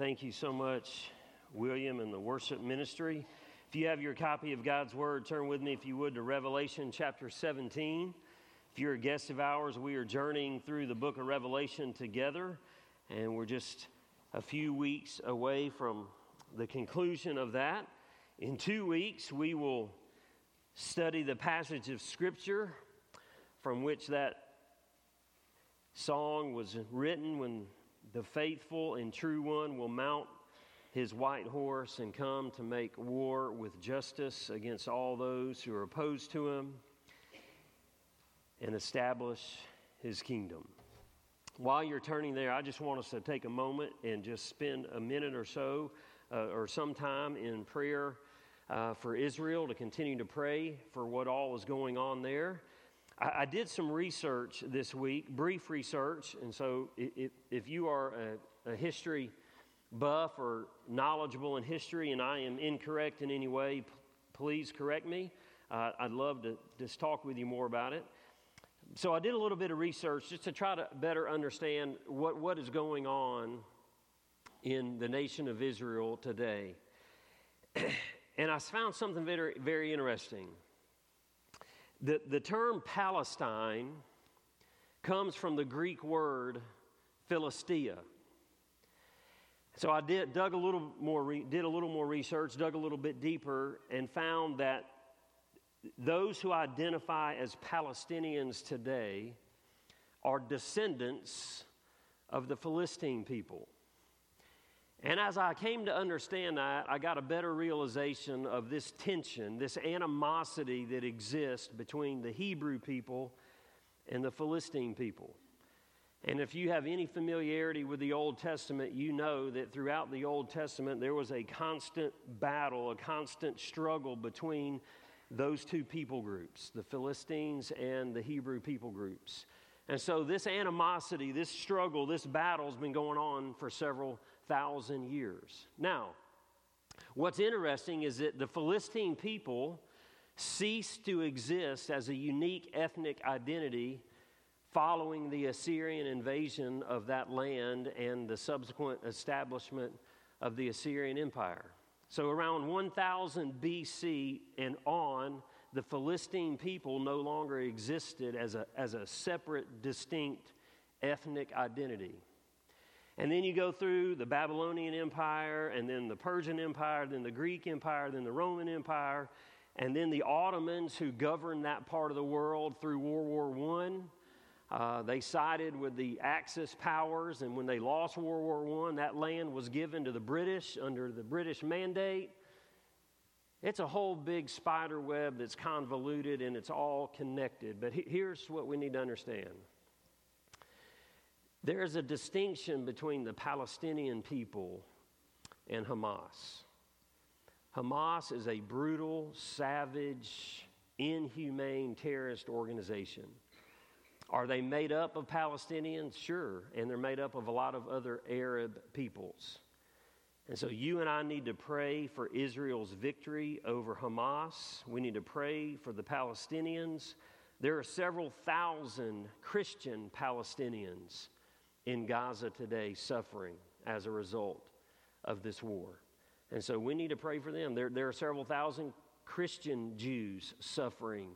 Thank you so much, William, and the worship ministry. If you have your copy of God's Word, turn with me, if you would, to Revelation chapter 17. If you're a guest of ours, we are journeying through the book of Revelation together, and we're just a few weeks away from the conclusion of that. In two weeks, we will study the passage of Scripture from which that song was written when the faithful and true one will mount his white horse and come to make war with justice against all those who are opposed to him and establish his kingdom. While you're turning there, I just want us to take a moment and just spend a minute or so uh, or some time in prayer uh, for Israel to continue to pray for what all is going on there. I, I did some research this week, brief research, and so if, if you are a, a history buff or knowledgeable in history and I am incorrect in any way, p- please correct me. Uh, I'd love to just talk with you more about it. So I did a little bit of research just to try to better understand what, what is going on in the nation of Israel today. and I found something very, very interesting. The, the term Palestine comes from the Greek word Philistia. So I did, dug a little more, re, did a little more research, dug a little bit deeper, and found that those who identify as Palestinians today are descendants of the Philistine people. And as I came to understand that, I got a better realization of this tension, this animosity that exists between the Hebrew people and the Philistine people. And if you have any familiarity with the Old Testament, you know that throughout the Old Testament there was a constant battle, a constant struggle between those two people groups, the Philistines and the Hebrew people groups. And so this animosity, this struggle, this battle has been going on for several thousand years. Now, what's interesting is that the Philistine people ceased to exist as a unique ethnic identity following the Assyrian invasion of that land and the subsequent establishment of the Assyrian Empire. So, around 1000 BC and on, the Philistine people no longer existed as a, as a separate, distinct ethnic identity. And then you go through the Babylonian Empire, and then the Persian Empire, then the Greek Empire, then the Roman Empire, and then the Ottomans who governed that part of the world through World War I. Uh, they sided with the Axis powers, and when they lost World War I, that land was given to the British under the British mandate. It's a whole big spider web that's convoluted and it's all connected. But he- here's what we need to understand there's a distinction between the Palestinian people and Hamas. Hamas is a brutal, savage, inhumane terrorist organization. Are they made up of Palestinians? Sure. And they're made up of a lot of other Arab peoples. And so you and I need to pray for Israel's victory over Hamas. We need to pray for the Palestinians. There are several thousand Christian Palestinians in Gaza today suffering as a result of this war. And so we need to pray for them. There, there are several thousand Christian Jews suffering.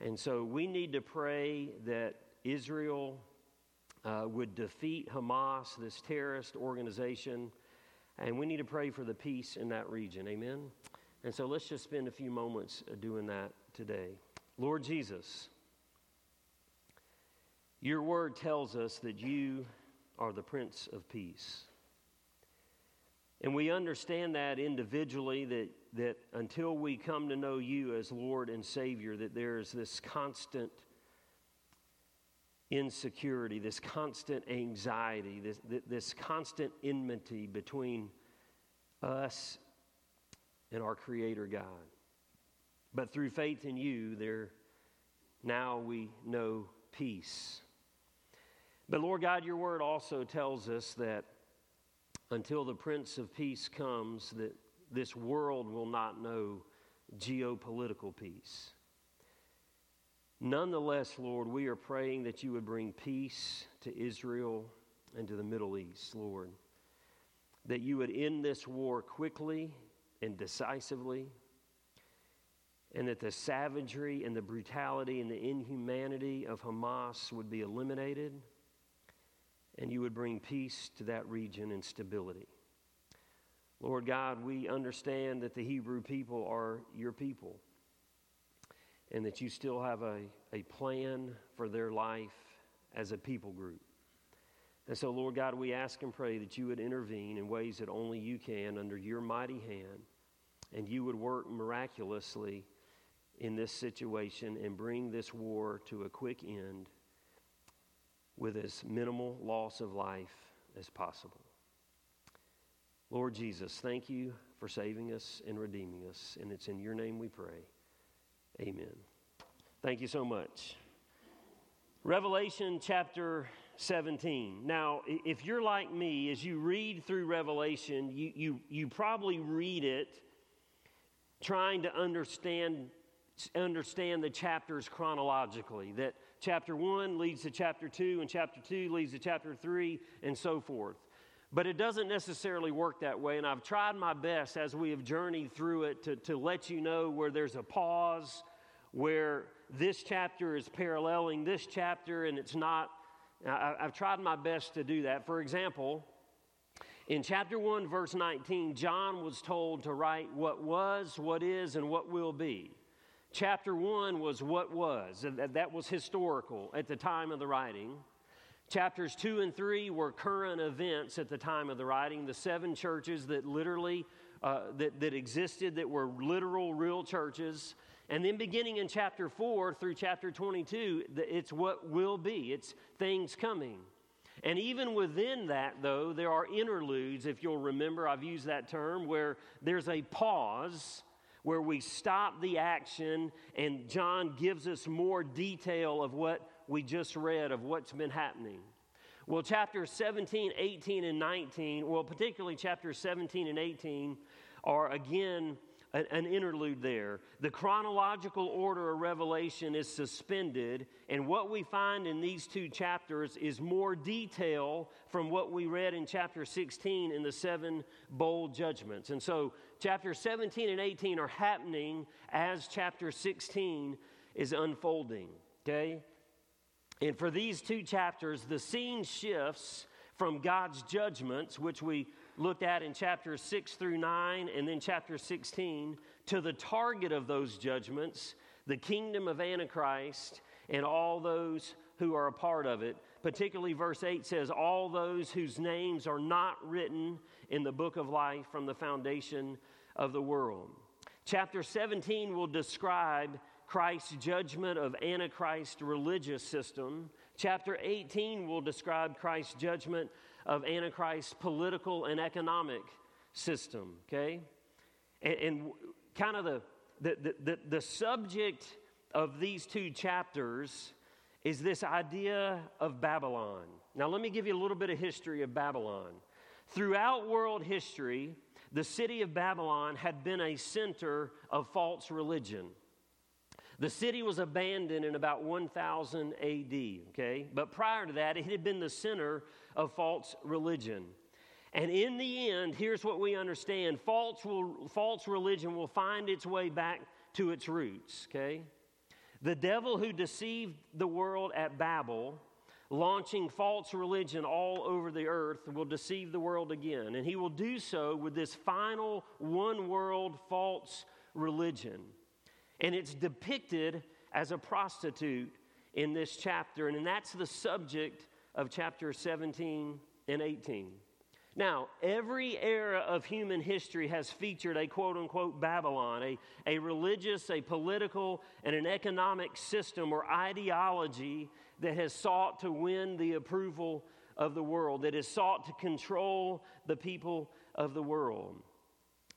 And so we need to pray that Israel uh, would defeat Hamas, this terrorist organization, and we need to pray for the peace in that region. Amen? And so let's just spend a few moments doing that today. Lord Jesus, your word tells us that you are the Prince of Peace. And we understand that individually, that, that until we come to know you as Lord and Savior, that there is this constant insecurity, this constant anxiety, this, this constant enmity between us and our Creator God. But through faith in you, there now we know peace. But Lord God, your word also tells us that until the Prince of Peace comes, that this world will not know geopolitical peace. Nonetheless, Lord, we are praying that you would bring peace to Israel and to the Middle East, Lord. that you would end this war quickly and decisively, and that the savagery and the brutality and the inhumanity of Hamas would be eliminated, and you would bring peace to that region and stability. Lord God, we understand that the Hebrew people are your people and that you still have a, a plan for their life as a people group. And so, Lord God, we ask and pray that you would intervene in ways that only you can under your mighty hand, and you would work miraculously in this situation and bring this war to a quick end with as minimal loss of life as possible. Lord Jesus, thank you for saving us and redeeming us, and it's in your name we pray. Amen. Thank you so much. Revelation chapter 17. Now, if you're like me, as you read through Revelation, you, you, you probably read it trying to understand, understand the chapters chronologically. That chapter 1 leads to chapter 2, and chapter 2 leads to chapter 3, and so forth. But it doesn't necessarily work that way, and I've tried my best as we have journeyed through it to, to let you know where there's a pause, where this chapter is paralleling this chapter, and it's not I, have tried my best to do that. For example, in chapter 1, verse 19, John was told to write what was, what is, and what will be. Chapter 1 was what was, that was historical at the time of the writing. Chapters 2 and 3 were current events at the time of the writing, the seven churches that literally uh, that, that existed that were literal, real churches. And then beginning in chapter 4 through chapter 22, it's what will be, it's things coming. And even within that, though, there are interludes, if you'll remember, I've used that term, where there's a pause where we stop the action and John gives us more detail of what we just read, of what's been happening. Well, chapters 17, 18, and 19, well, particularly chapters 17 and 18, are again an, an interlude there. The chronological order of Revelation is suspended, and what we find in these two chapters is more detail from what we read in chapter 16 in the seven bowl judgments. And so, chapter 17 and 18 are happening as chapter 16 is unfolding, okay? And for these two chapters, the scene shifts from God's judgments, which we looked at in chapters 6 through 9 and then chapter 16 to the target of those judgments, the kingdom of Antichrist and all those who are a part of it. Particularly, verse 8 says, All those whose names are not written in the book of life from the foundation of the world. Chapter 17 will describe Christ's judgment of Antichrist religious system. Chapter 18 will describe Christ's judgment of Antichrist's political and economic system, okay? And, and kind of the, the, the, the subject of these two chapters is this idea of Babylon. Now, let me give you a little bit of history of Babylon. Throughout world history, the city of Babylon had been a center of false religion. The city was abandoned in about 1000 AD, okay? But prior to that, it had been the center of false religion. And in the end, here's what we understand false, will, false religion will find its way back to its roots, okay? The devil who deceived the world at Babel, launching false religion all over the earth, will deceive the world again. And he will do so with this final one world false religion. And it's depicted as a prostitute in this chapter. And that's the subject of chapter 17 and 18. Now, every era of human history has featured a quote unquote Babylon, a, a religious, a political, and an economic system or ideology that has sought to win the approval of the world, that has sought to control the people of the world.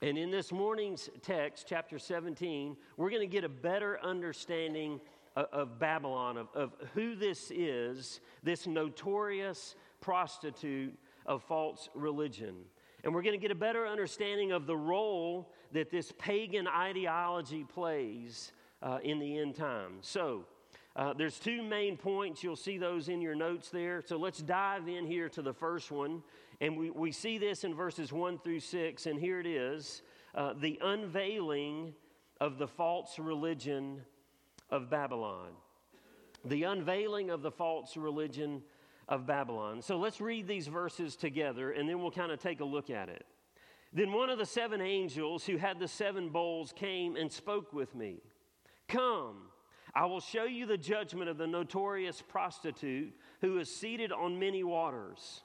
And in this morning's text, chapter 17, we're going to get a better understanding of, of Babylon, of, of who this is, this notorious prostitute of false religion. And we're going to get a better understanding of the role that this pagan ideology plays uh, in the end time. So, uh, there's two main points. You'll see those in your notes there. So let's dive in here to the first one. And we, we see this in verses 1 through 6, and here it is uh, the unveiling of the false religion of Babylon. The unveiling of the false religion of Babylon. So let's read these verses together, and then we'll kind of take a look at it. Then one of the seven angels who had the seven bowls came and spoke with me. Come, I will show you the judgment of the notorious prostitute who is seated on many waters.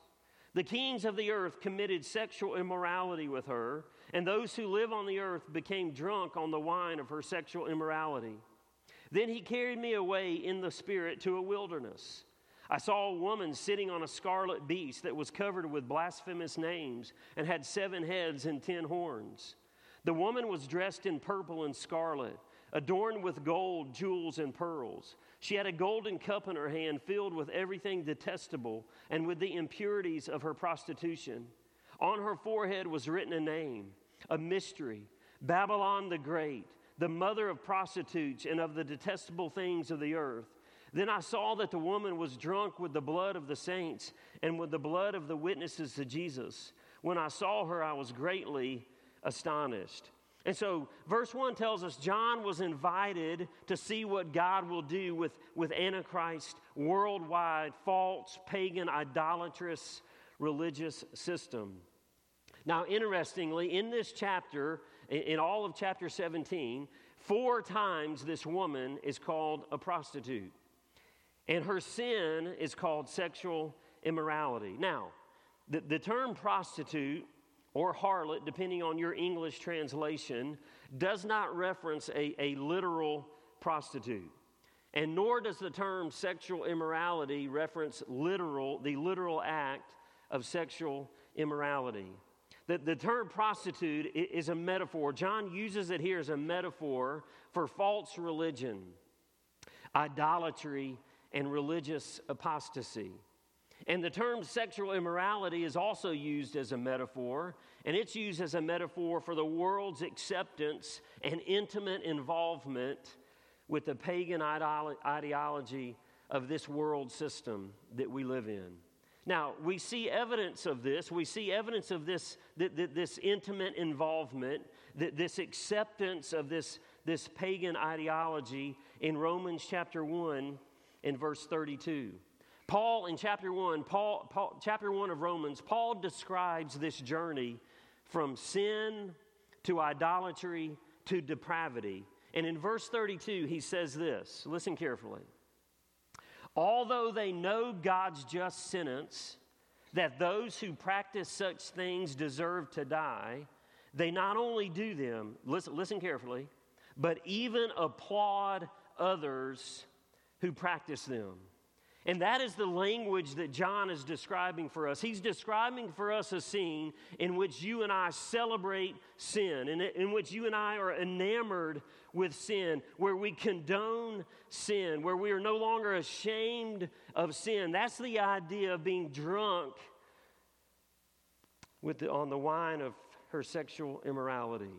The kings of the earth committed sexual immorality with her, and those who live on the earth became drunk on the wine of her sexual immorality. Then he carried me away in the spirit to a wilderness. I saw a woman sitting on a scarlet beast that was covered with blasphemous names and had seven heads and ten horns. The woman was dressed in purple and scarlet, adorned with gold, jewels, and pearls. She had a golden cup in her hand filled with everything detestable and with the impurities of her prostitution. On her forehead was written a name, a mystery Babylon the Great, the mother of prostitutes and of the detestable things of the earth. Then I saw that the woman was drunk with the blood of the saints and with the blood of the witnesses to Jesus. When I saw her, I was greatly astonished. And so, verse 1 tells us John was invited to see what God will do with, with Antichrist worldwide, false, pagan, idolatrous religious system. Now, interestingly, in this chapter, in all of chapter 17, four times this woman is called a prostitute. And her sin is called sexual immorality. Now, the, the term prostitute or harlot, depending on your English translation, does not reference a, a literal prostitute. And nor does the term sexual immorality reference literal, the literal act of sexual immorality. The, the term prostitute is a metaphor. John uses it here as a metaphor for false religion, idolatry, and religious apostasy. And the term sexual immorality is also used as a metaphor, and it's used as a metaphor for the world's acceptance and intimate involvement with the pagan ideology of this world system that we live in. Now, we see evidence of this. We see evidence of this, this intimate involvement, this acceptance of this, this pagan ideology in Romans chapter 1 in verse 32. Paul, in chapter 1, Paul, Paul, chapter 1 of Romans, Paul describes this journey from sin to idolatry to depravity. And in verse 32, he says this listen carefully. Although they know God's just sentence, that those who practice such things deserve to die, they not only do them, listen, listen carefully, but even applaud others who practice them. And that is the language that John is describing for us. He's describing for us a scene in which you and I celebrate sin, in, in which you and I are enamored with sin, where we condone sin, where we are no longer ashamed of sin. That's the idea of being drunk with the, on the wine of her sexual immorality.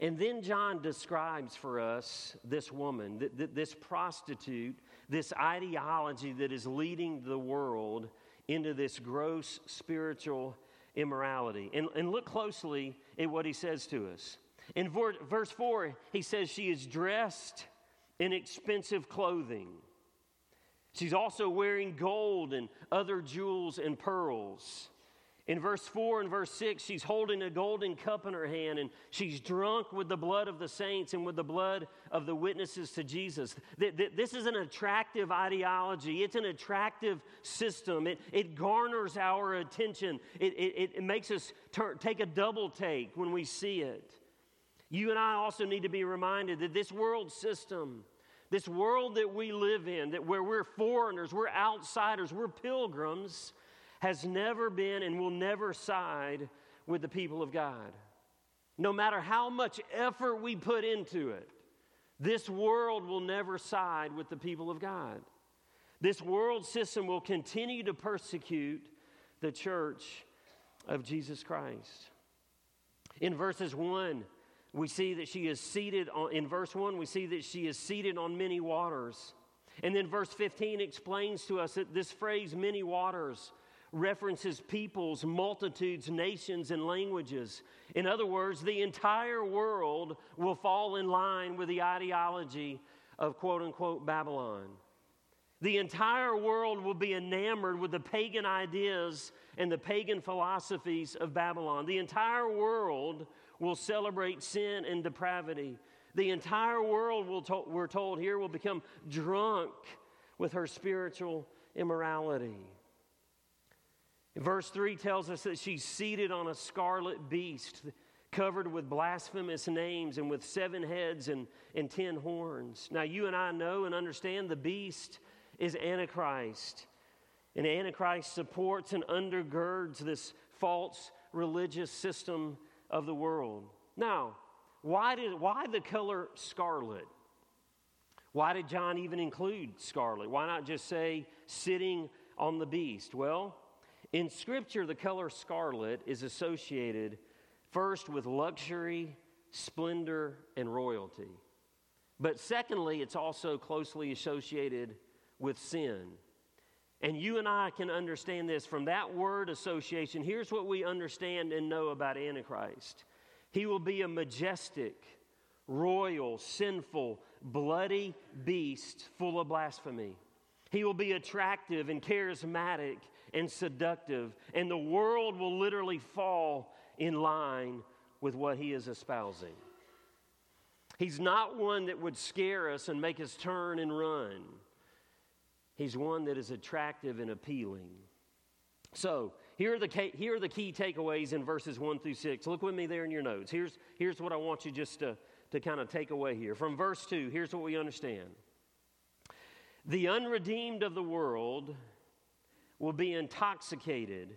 And then John describes for us this woman, th- th- this prostitute, this ideology that is leading the world into this gross spiritual immorality. And, and look closely at what he says to us. In ver- verse 4, he says she is dressed in expensive clothing. She's also wearing gold and other jewels and pearls. In verse 4 and verse 6, she's holding a golden cup in her hand and she's drunk with the blood of the saints and with the blood of the witnesses to Jesus. This is an attractive ideology, it's an attractive system. It, it garners our attention, it, it, it makes us turn, take a double take when we see it. You and I also need to be reminded that this world system, this world that we live in, that where we're foreigners, we're outsiders, we're pilgrims, has never been and will never side with the people of God. No matter how much effort we put into it, this world will never side with the people of God. This world system will continue to persecute the church of Jesus Christ. In verses 1, we see that she is seated on, in verse 1, we see that she is seated on many waters. And then verse 15 explains to us that this phrase, many waters, references peoples, multitudes, nations, and languages. In other words, the entire world will fall in line with the ideology of quote unquote Babylon. The entire world will be enamored with the pagan ideas and the pagan philosophies of Babylon. The entire world will celebrate sin and depravity. The entire world, will to- we're told here, will become drunk with her spiritual immorality. Verse 3 tells us that she's seated on a scarlet beast covered with blasphemous names and with seven heads and, and ten horns. Now, you and I know and understand the beast is Antichrist. And Antichrist supports and undergirds this false religious system of the world. Now, why, did, why the color scarlet? Why did John even include scarlet? Why not just say sitting on the beast? Well, in Scripture, the color scarlet is associated first with luxury, splendor, and royalty. But secondly, it's also closely associated with sin. And you and I can understand this from that word association. Here's what we understand and know about Antichrist He will be a majestic, royal, sinful, bloody beast full of blasphemy. He will be attractive and charismatic and seductive, and the world will literally fall in line with what he is espousing. He's not one that would scare us and make us turn and run. He's one that is attractive and appealing. So, here are, the, here are the key takeaways in verses 1 through 6. Look with me there in your notes. Here's, here's what I want you just to, to kind of take away here. From verse 2, here's what we understand The unredeemed of the world will be intoxicated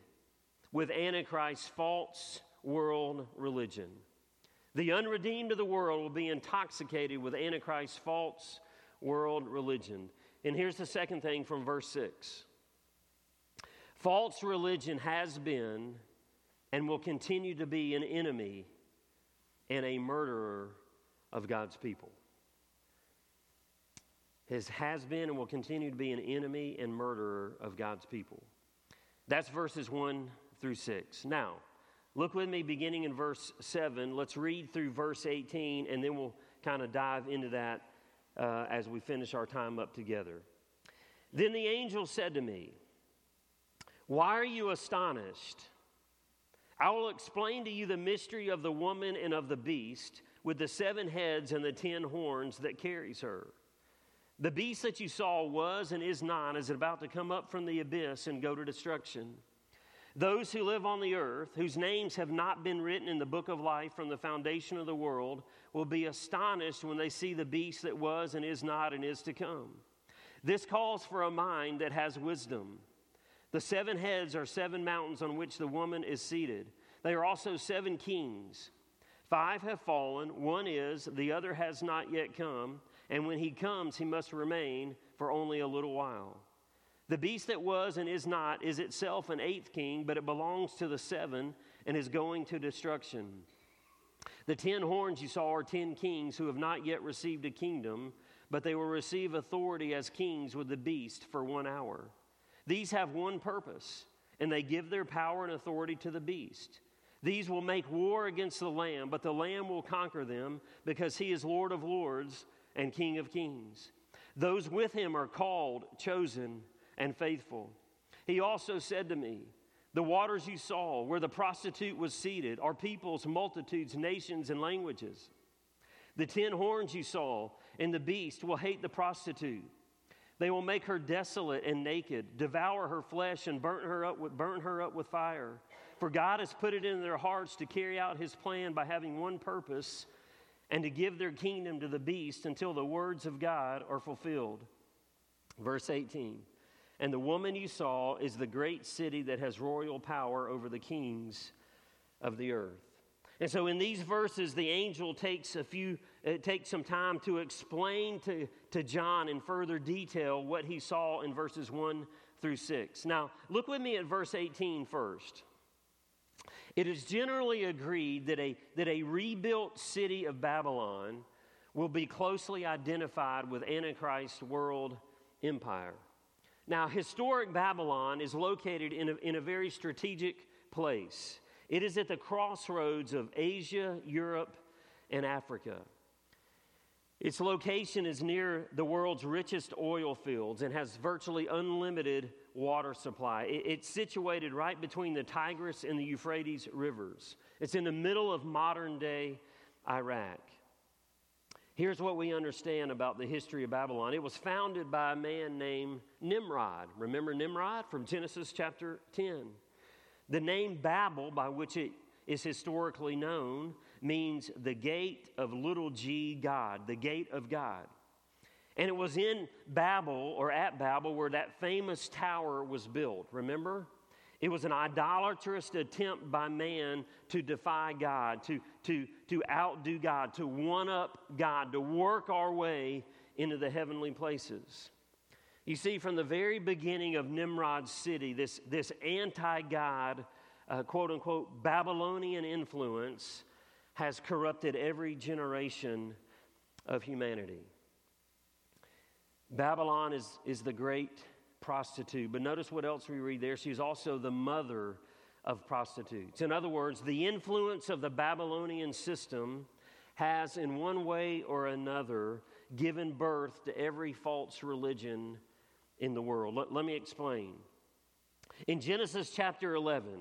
with Antichrist's false world religion. The unredeemed of the world will be intoxicated with Antichrist's false world religion. And here's the second thing from verse 6 false religion has been and will continue to be an enemy and a murderer of God's people. His has been and will continue to be an enemy and murderer of God's people. That's verses 1 through 6. Now, look with me beginning in verse 7. Let's read through verse 18 and then we'll kind of dive into that uh, as we finish our time up together. Then the angel said to me, Why are you astonished? I will explain to you the mystery of the woman and of the beast with the seven heads and the ten horns that carries her. The beast that you saw was and is not, is about to come up from the abyss and go to destruction. Those who live on the earth, whose names have not been written in the book of life from the foundation of the world, will be astonished when they see the beast that was and is not and is to come. This calls for a mind that has wisdom. The seven heads are seven mountains on which the woman is seated. They are also seven kings. Five have fallen, one is, the other has not yet come, and when he comes, he must remain for only a little while. The beast that was and is not is itself an eighth king, but it belongs to the seven and is going to destruction. The ten horns you saw are ten kings who have not yet received a kingdom, but they will receive authority as kings with the beast for one hour. These have one purpose, and they give their power and authority to the beast. These will make war against the Lamb, but the Lamb will conquer them because he is Lord of lords and King of kings. Those with him are called, chosen, and faithful. He also said to me, The waters you saw, where the prostitute was seated, are peoples, multitudes, nations, and languages. The ten horns you saw and the beast will hate the prostitute. They will make her desolate and naked, devour her flesh, and burn her up with, burn her up with fire. For God has put it in their hearts to carry out his plan by having one purpose and to give their kingdom to the beast until the words of God are fulfilled. Verse 18. And the woman you saw is the great city that has royal power over the kings of the earth. And so in these verses, the angel takes a few, it takes some time to explain to, to John in further detail what he saw in verses 1 through 6. Now, look with me at verse 18 first. It is generally agreed that a, that a rebuilt city of Babylon will be closely identified with Antichrist's world empire. Now, historic Babylon is located in a, in a very strategic place. It is at the crossroads of Asia, Europe, and Africa. Its location is near the world's richest oil fields and has virtually unlimited water supply. It's situated right between the Tigris and the Euphrates rivers. It's in the middle of modern day Iraq. Here's what we understand about the history of Babylon it was founded by a man named Nimrod. Remember Nimrod from Genesis chapter 10? The name Babel, by which it is historically known, means the gate of little g God, the gate of God. And it was in Babel or at Babel where that famous tower was built. Remember? It was an idolatrous attempt by man to defy God, to, to, to outdo God, to one up God, to work our way into the heavenly places. You see, from the very beginning of Nimrod's city, this, this anti God, uh, quote unquote, Babylonian influence has corrupted every generation of humanity. Babylon is, is the great prostitute. But notice what else we read there. She's also the mother of prostitutes. In other words, the influence of the Babylonian system has, in one way or another, given birth to every false religion in the world. Let, let me explain. In Genesis chapter 11,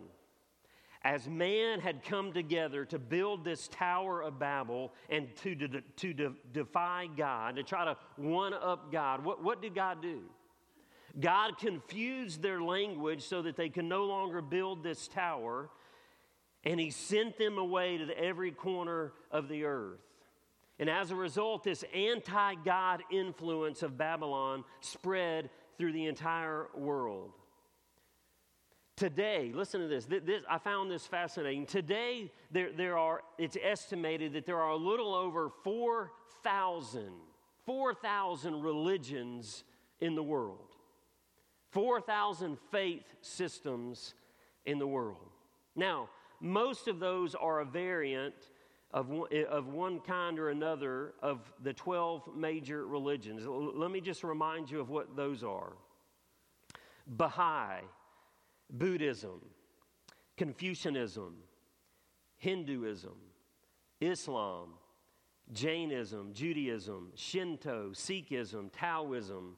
as man had come together to build this Tower of Babel and to, de- to de- defy God, to try to one up God, what, what did God do? God confused their language so that they could no longer build this tower, and He sent them away to the every corner of the earth. And as a result, this anti God influence of Babylon spread through the entire world. Today, listen to this. this I found this fascinating. Today, there, there are, it's estimated that there are a little over 4,000, 4,000 religions in the world. 4,000 faith systems in the world. Now, most of those are a variant of one, eh, of one kind or another of the 12 major religions. Let me just remind you of what those are Baha'i, Buddhism, Confucianism, Hinduism, Islam, Jainism, Judaism, Shinto, Sikhism, Taoism,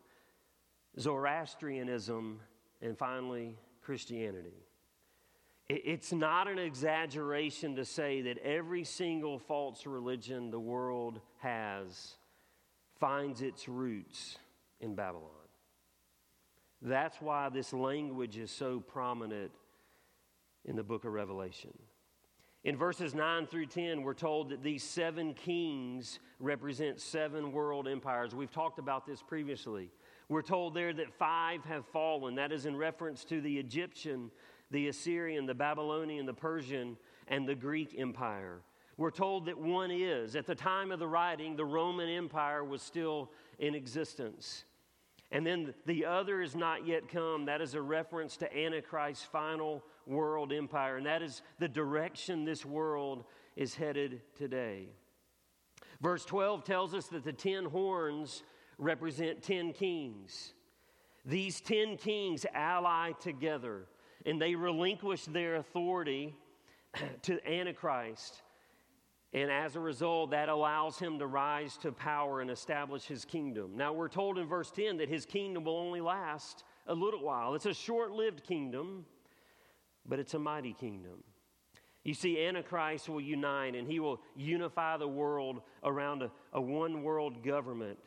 Zoroastrianism, and finally, Christianity. It's not an exaggeration to say that every single false religion the world has finds its roots in Babylon. That's why this language is so prominent in the book of Revelation. In verses 9 through 10, we're told that these seven kings represent seven world empires. We've talked about this previously. We're told there that five have fallen. That is in reference to the Egyptian, the Assyrian, the Babylonian, the Persian, and the Greek Empire. We're told that one is. At the time of the writing, the Roman Empire was still in existence. And then the other is not yet come. That is a reference to Antichrist's final world empire. And that is the direction this world is headed today. Verse 12 tells us that the ten horns represent 10 kings. These 10 kings ally together and they relinquish their authority to Antichrist. And as a result, that allows him to rise to power and establish his kingdom. Now, we're told in verse 10 that his kingdom will only last a little while. It's a short lived kingdom, but it's a mighty kingdom. You see, Antichrist will unite and he will unify the world around a, a one world government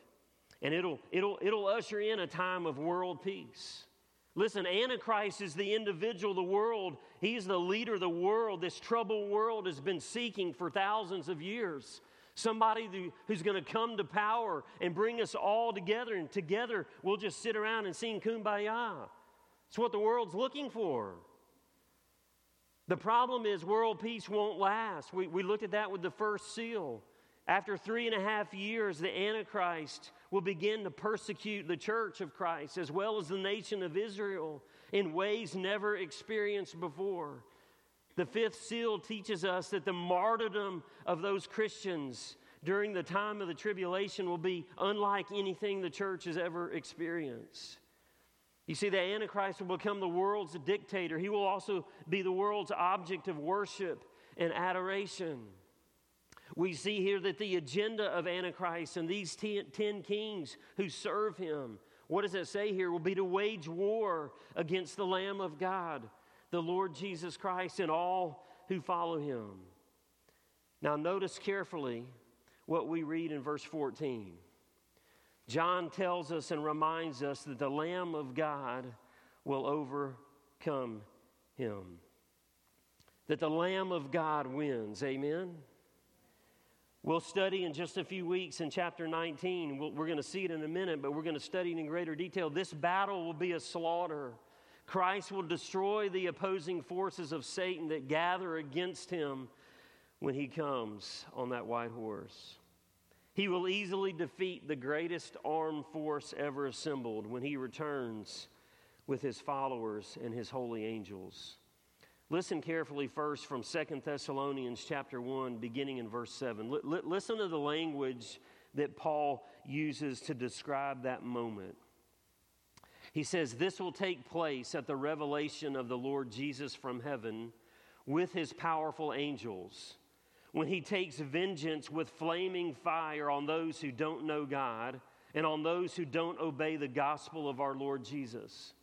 and it'll, it'll, it'll usher in a time of world peace. Listen, Antichrist is the individual, the world. He's the leader of the world. This troubled world has been seeking for thousands of years. Somebody who's going to come to power and bring us all together, and together we'll just sit around and sing kumbaya. It's what the world's looking for. The problem is, world peace won't last. We, we looked at that with the first seal. After three and a half years, the Antichrist will begin to persecute the church of Christ as well as the nation of Israel in ways never experienced before. The fifth seal teaches us that the martyrdom of those Christians during the time of the tribulation will be unlike anything the church has ever experienced. You see, the Antichrist will become the world's dictator. He will also be the world's object of worship and adoration. We see here that the agenda of Antichrist and these ten, ten, kings who serve him, what does it say here? Will be to wage war against the Lamb of God, the Lord Jesus Christ, and all who follow him. Now, notice carefully what we read in verse 14. John tells us and reminds us that the Lamb of God will overcome him. That the Lamb of God wins. Amen? We'll study in just a few weeks in chapter 19. we we are going to see it in a minute, but we're going to study it in greater detail. This battle will be a slaughter. Christ will destroy the opposing forces of Satan that gather against him when he comes on that white horse. He will easily defeat the greatest armed force ever assembled when he returns with his followers and his holy angels. Listen carefully first from Second Thessalonians chapter 1 beginning in verse 7. L- listen to the language that Paul uses to describe that moment. He says, This will take place at the revelation of the Lord Jesus from heaven with his powerful angels when he takes vengeance with flaming fire on those who don't know God and on those who don't obey the gospel of our Lord Jesus.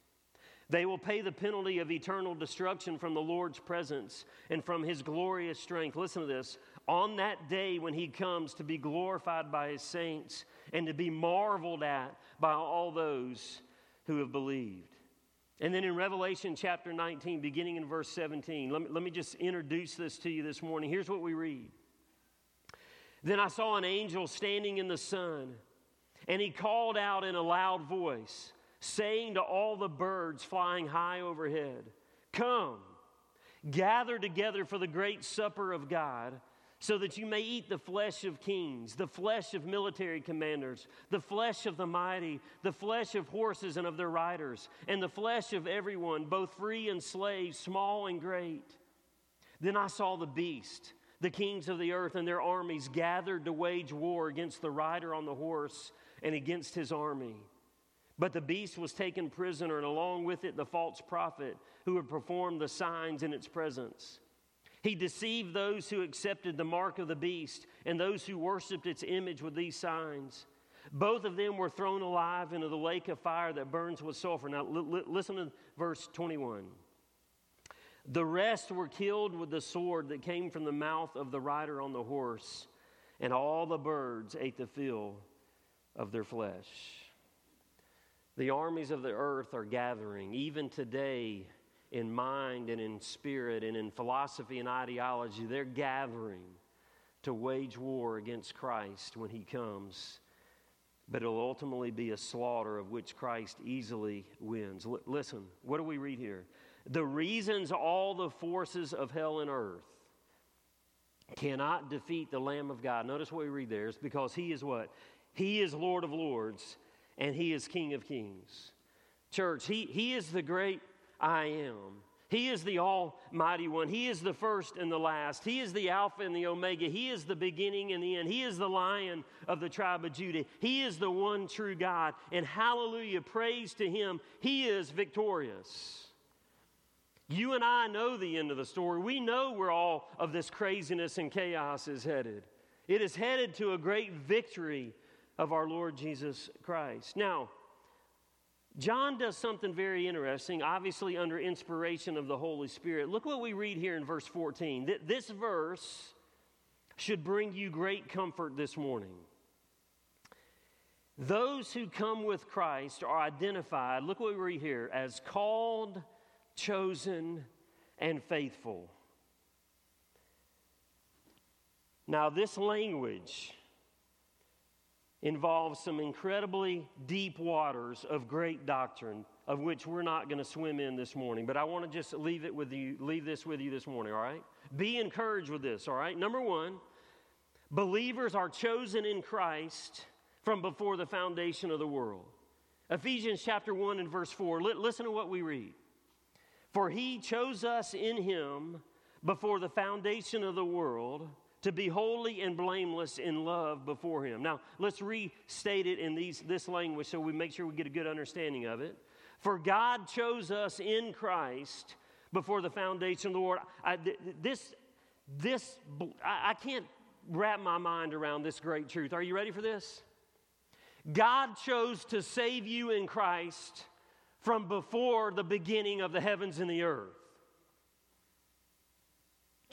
They will pay the penalty of eternal destruction from the Lord's presence and from his glorious strength. Listen to this. On that day when he comes to be glorified by his saints and to be marveled at by all those who have believed. And then in Revelation chapter 19, beginning in verse 17, let me, let me just introduce this to you this morning. Here's what we read Then I saw an angel standing in the sun, and he called out in a loud voice, saying to all the birds flying high overhead, Come, gather together for the great supper of God so that you may eat the flesh of kings, the flesh of military commanders, the flesh of the mighty, the flesh of horses and of their riders, and the flesh of everyone, both free and slave, small and great. Then I saw the beast, the kings of the earth and their armies gathered to wage war against the rider on the horse and against his army. But the beast was taken prisoner, and along with it the false prophet who had performed the signs in its presence. He deceived those who accepted the mark of the beast and those who worshiped its image with these signs. Both of them were thrown alive into the lake of fire that burns with sulfur. Now, li- listen to verse 21. The rest were killed with the sword that came from the mouth of the rider on the horse, and all the birds ate the fill of their flesh. The armies of the earth are gathering. Even today, in mind and in spirit and in philosophy and ideology, they're gathering to wage war against Christ when he comes. But it'll ultimately be a slaughter of which Christ easily wins. L- listen, what do we read here? The reasons all the forces of hell and earth cannot defeat the Lamb of God. Notice what we read there is because he is what? He is Lord of Lords and he is King of Kings. Church, he, he is the great I am. He is the Almighty One. He is the first and the last. He is the Alpha and the Omega. He is the beginning and the end. He is the Lion of the tribe of Judah. He is the one true God. And hallelujah, praise to Him. He is victorious. You and I know the end of the story. We know where all of this craziness and chaos is headed. It is headed to a great victory of our Lord Jesus Christ. Now, John does something very interesting, obviously under inspiration of the Holy Spirit. Look what we read here in verse 14. That This verse should bring you great comfort this morning. Those who come with Christ are identified, look what we read here, as called, chosen, and faithful. Now, this language involves some incredibly deep waters of great doctrine of which we're not going to swim in this morning but i want to just leave it with you leave this with you this morning all right? Be encouraged with this all right? Number one believers are chosen in christ from before the foundation of the world. Ephesians chapter 1 and verse 4 listen to what we read. For he chose us in him before the foundation of the world to be holy and blameless in love before him. Now, let's restate it in these, this language so we make sure we get a good understanding of it. For God chose us in Christ before the foundation of the world. I, this, this, I, I can't wrap my mind around this great truth. Are you ready for this? God chose to save you in Christ from before the beginning of the heavens and the earth.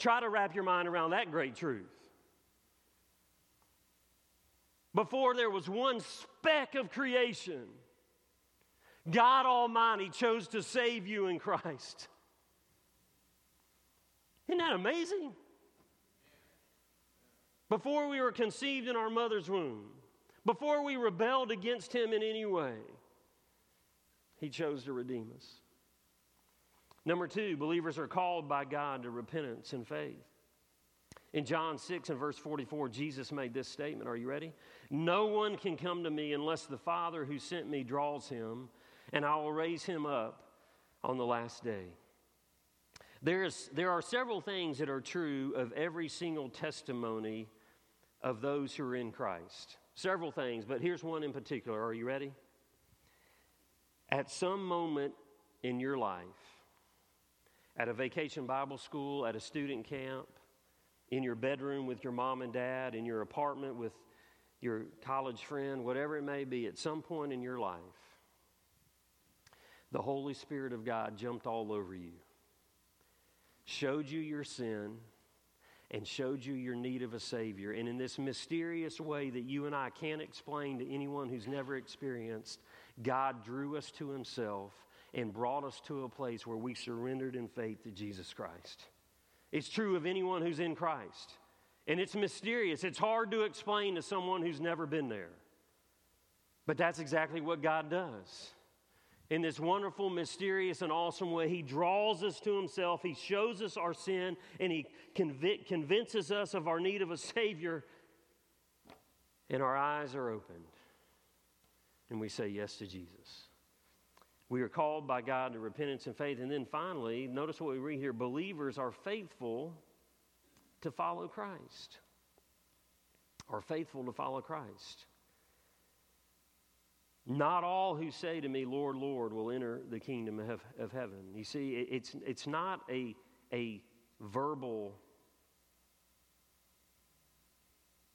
Try to wrap your mind around that great truth. Before there was one speck of creation, God Almighty chose to save you in Christ. Isn't that amazing? Before we were conceived in our mother's womb, before we rebelled against Him in any way, He chose to redeem us. Number two, believers are called by God to repentance and faith. In John 6 and verse 44, Jesus made this statement. Are you ready? No one can come to me unless the Father who sent me draws him, and I will raise him up on the last day. There, is, there are several things that are true of every single testimony of those who are in Christ. Several things, but here's one in particular. Are you ready? At some moment in your life, at a vacation Bible school, at a student camp, in your bedroom with your mom and dad, in your apartment with your college friend, whatever it may be, at some point in your life, the Holy Spirit of God jumped all over you, showed you your sin, and showed you your need of a Savior. And in this mysterious way that you and I can't explain to anyone who's never experienced, God drew us to Himself and brought us to a place where we surrendered in faith to Jesus Christ. It's true of anyone who's in Christ. And it's mysterious. It's hard to explain to someone who's never been there. But that's exactly what God does. In this wonderful, mysterious, and awesome way, He draws us to Himself. He shows us our sin, and He conv- convinces us of our need of a Savior. And our eyes are opened. And we say yes to Jesus. We are called by God to repentance and faith. And then finally, notice what we read here believers are faithful to follow Christ, are faithful to follow Christ. Not all who say to me, Lord, Lord, will enter the kingdom of, of heaven. You see, it's, it's not a, a verbal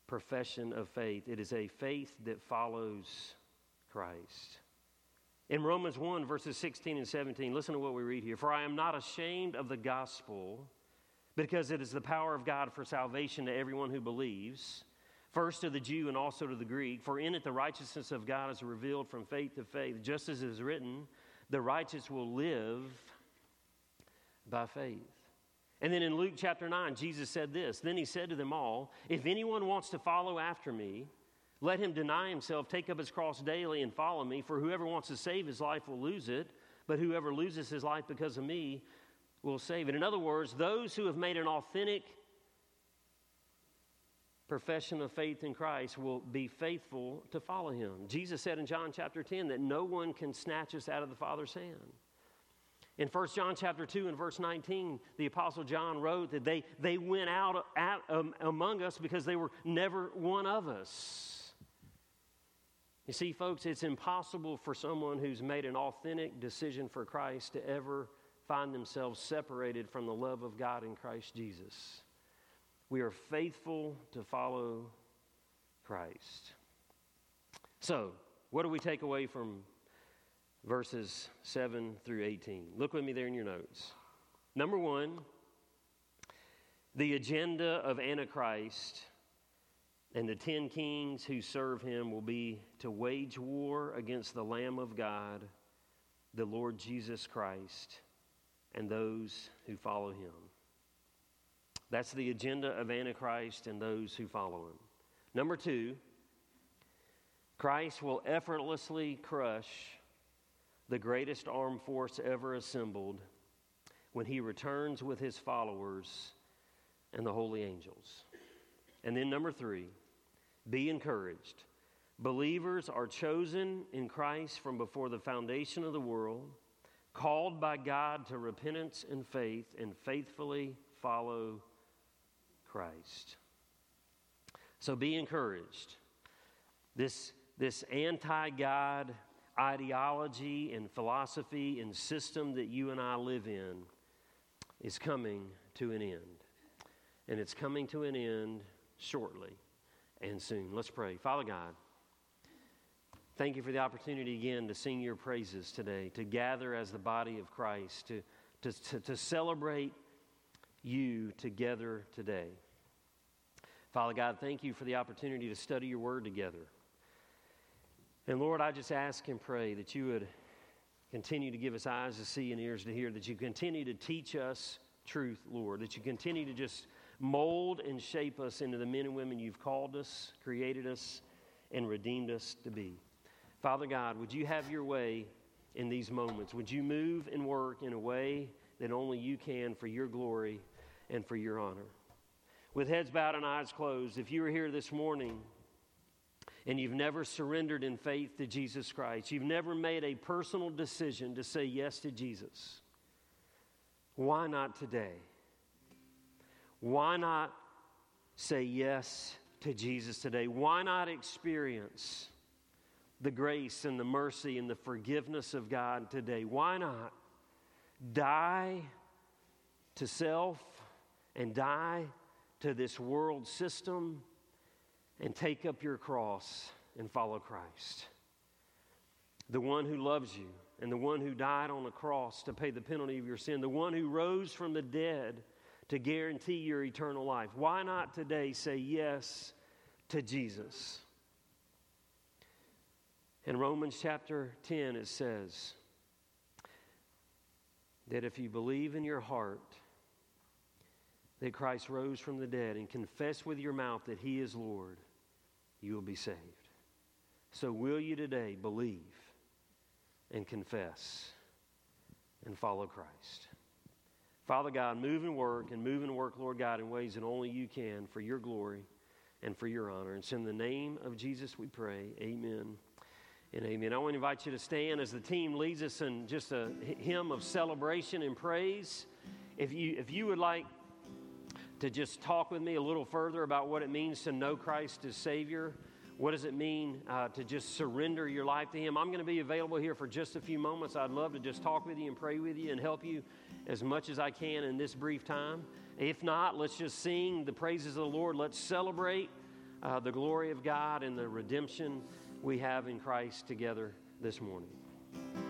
profession of faith, it is a faith that follows Christ. In Romans 1, verses 16 and 17, listen to what we read here. For I am not ashamed of the gospel, because it is the power of God for salvation to everyone who believes, first to the Jew and also to the Greek. For in it the righteousness of God is revealed from faith to faith, just as it is written, the righteous will live by faith. And then in Luke chapter 9, Jesus said this Then he said to them all, If anyone wants to follow after me, let him deny himself, take up his cross daily, and follow me. For whoever wants to save his life will lose it, but whoever loses his life because of me will save it. In other words, those who have made an authentic profession of faith in Christ will be faithful to follow him. Jesus said in John chapter 10 that no one can snatch us out of the Father's hand. In 1 John chapter 2 and verse 19, the Apostle John wrote that they, they went out, out um, among us because they were never one of us. You see, folks, it's impossible for someone who's made an authentic decision for Christ to ever find themselves separated from the love of God in Christ Jesus. We are faithful to follow Christ. So, what do we take away from verses 7 through 18? Look with me there in your notes. Number one, the agenda of Antichrist and the ten kings who serve him will be to wage war against the Lamb of God, the Lord Jesus Christ, and those who follow him. That's the agenda of Antichrist and those who follow him. Number two, Christ will effortlessly crush the greatest armed force ever assembled when he returns with his followers and the holy angels. And then, number three, be encouraged. Believers are chosen in Christ from before the foundation of the world, called by God to repentance and faith, and faithfully follow Christ. So be encouraged. This, this anti God, ideology and philosophy and system that you and I live in is coming to an end. And it's coming to an end shortly and soon. Let's pray. Father God, thank you for the opportunity again to sing your praises today, to gather as the body of Christ, to, to, to, to celebrate you together today. Father God, thank you for the opportunity to study your word together. And Lord, I just ask and pray that you would continue to give us eyes to see and ears to hear, that you continue to teach us truth, Lord, that you continue to just mold and shape us into the men and women you've called us, created us, and redeemed us to be. Father God, would you have your way in these moments? Would you move and work in a way that only you can for your glory and for your honor? With heads bowed and eyes closed, if you are here this morning, and you've never surrendered in faith to Jesus Christ, you've never made a personal decision to say yes to Jesus, why not today? Why not say yes to Jesus today? Why not experience the grace and the mercy and the forgiveness of God today? Why not die to self and die to this world system and take up your cross and follow Christ. The one who loves you and the one who died on the cross to pay the penalty of your sin, the one who rose from the dead to guarantee your eternal life. Why not today say yes to Jesus? In Romans chapter 10, it says that if you believe in your heart that Christ rose from the dead and confess with your mouth that he is Lord, you will be saved. So, will you today believe and confess and follow Christ? Father God, move and work and move and work, Lord God, in ways that only you can for your glory and for your honor. And it's in the name of Jesus we pray. Amen and amen. I want to invite you to stand as the team leads us in just a hymn of celebration and praise. If you, if you would like to just talk with me a little further about what it means to know Christ as Savior. What does it mean uh, to just surrender your life to Him? I'm going to be available here for just a few moments. I'd love to just talk with you and pray with you and help you as much as I can in this brief time. If not, let's just sing the praises of the Lord. Let's celebrate uh, the glory of God and the redemption we have in Christ together this morning.